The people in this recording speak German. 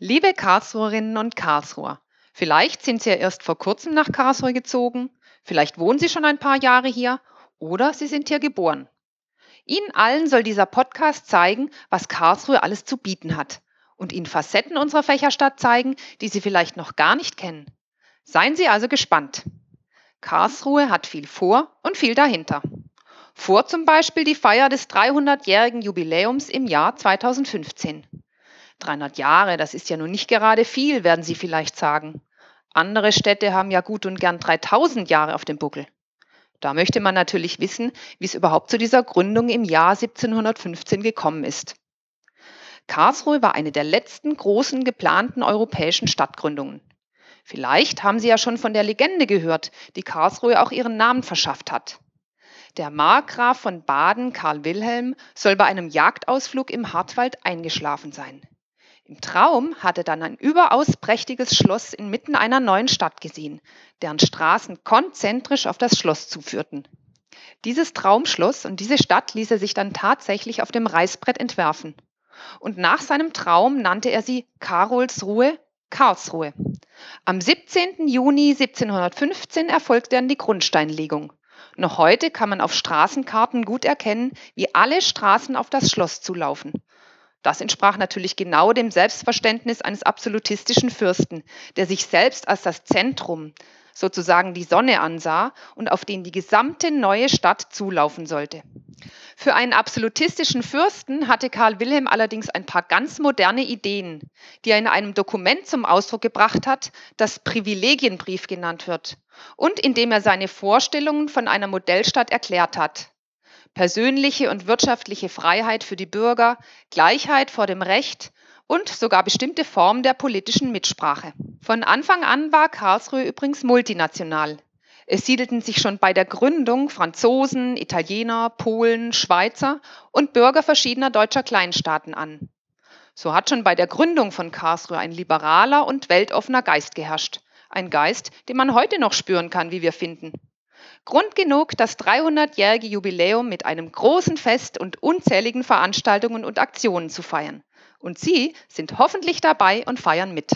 Liebe Karlsruherinnen und Karlsruher, vielleicht sind Sie ja erst vor kurzem nach Karlsruhe gezogen, vielleicht wohnen Sie schon ein paar Jahre hier oder Sie sind hier geboren. Ihnen allen soll dieser Podcast zeigen, was Karlsruhe alles zu bieten hat und Ihnen Facetten unserer Fächerstadt zeigen, die Sie vielleicht noch gar nicht kennen. Seien Sie also gespannt. Karlsruhe hat viel vor und viel dahinter. Vor zum Beispiel die Feier des 300-jährigen Jubiläums im Jahr 2015. 300 Jahre, das ist ja nun nicht gerade viel, werden Sie vielleicht sagen. Andere Städte haben ja gut und gern 3000 Jahre auf dem Buckel. Da möchte man natürlich wissen, wie es überhaupt zu dieser Gründung im Jahr 1715 gekommen ist. Karlsruhe war eine der letzten großen geplanten europäischen Stadtgründungen. Vielleicht haben Sie ja schon von der Legende gehört, die Karlsruhe auch ihren Namen verschafft hat. Der Markgraf von Baden, Karl Wilhelm, soll bei einem Jagdausflug im Hartwald eingeschlafen sein. Im Traum hatte dann ein überaus prächtiges Schloss inmitten einer neuen Stadt gesehen, deren Straßen konzentrisch auf das Schloss zuführten. Dieses Traumschloss und diese Stadt ließ er sich dann tatsächlich auf dem Reißbrett entwerfen. Und nach seinem Traum nannte er sie Karolsruhe, Karlsruhe. Am 17. Juni 1715 erfolgte dann die Grundsteinlegung. Noch heute kann man auf Straßenkarten gut erkennen, wie alle Straßen auf das Schloss zulaufen. Das entsprach natürlich genau dem Selbstverständnis eines absolutistischen Fürsten, der sich selbst als das Zentrum, sozusagen die Sonne ansah und auf den die gesamte neue Stadt zulaufen sollte. Für einen absolutistischen Fürsten hatte Karl Wilhelm allerdings ein paar ganz moderne Ideen, die er in einem Dokument zum Ausdruck gebracht hat, das Privilegienbrief genannt wird, und in dem er seine Vorstellungen von einer Modellstadt erklärt hat persönliche und wirtschaftliche Freiheit für die Bürger, Gleichheit vor dem Recht und sogar bestimmte Formen der politischen Mitsprache. Von Anfang an war Karlsruhe übrigens multinational. Es siedelten sich schon bei der Gründung Franzosen, Italiener, Polen, Schweizer und Bürger verschiedener deutscher Kleinstaaten an. So hat schon bei der Gründung von Karlsruhe ein liberaler und weltoffener Geist geherrscht. Ein Geist, den man heute noch spüren kann, wie wir finden. Grund genug, das 300-jährige Jubiläum mit einem großen Fest und unzähligen Veranstaltungen und Aktionen zu feiern. Und Sie sind hoffentlich dabei und feiern mit.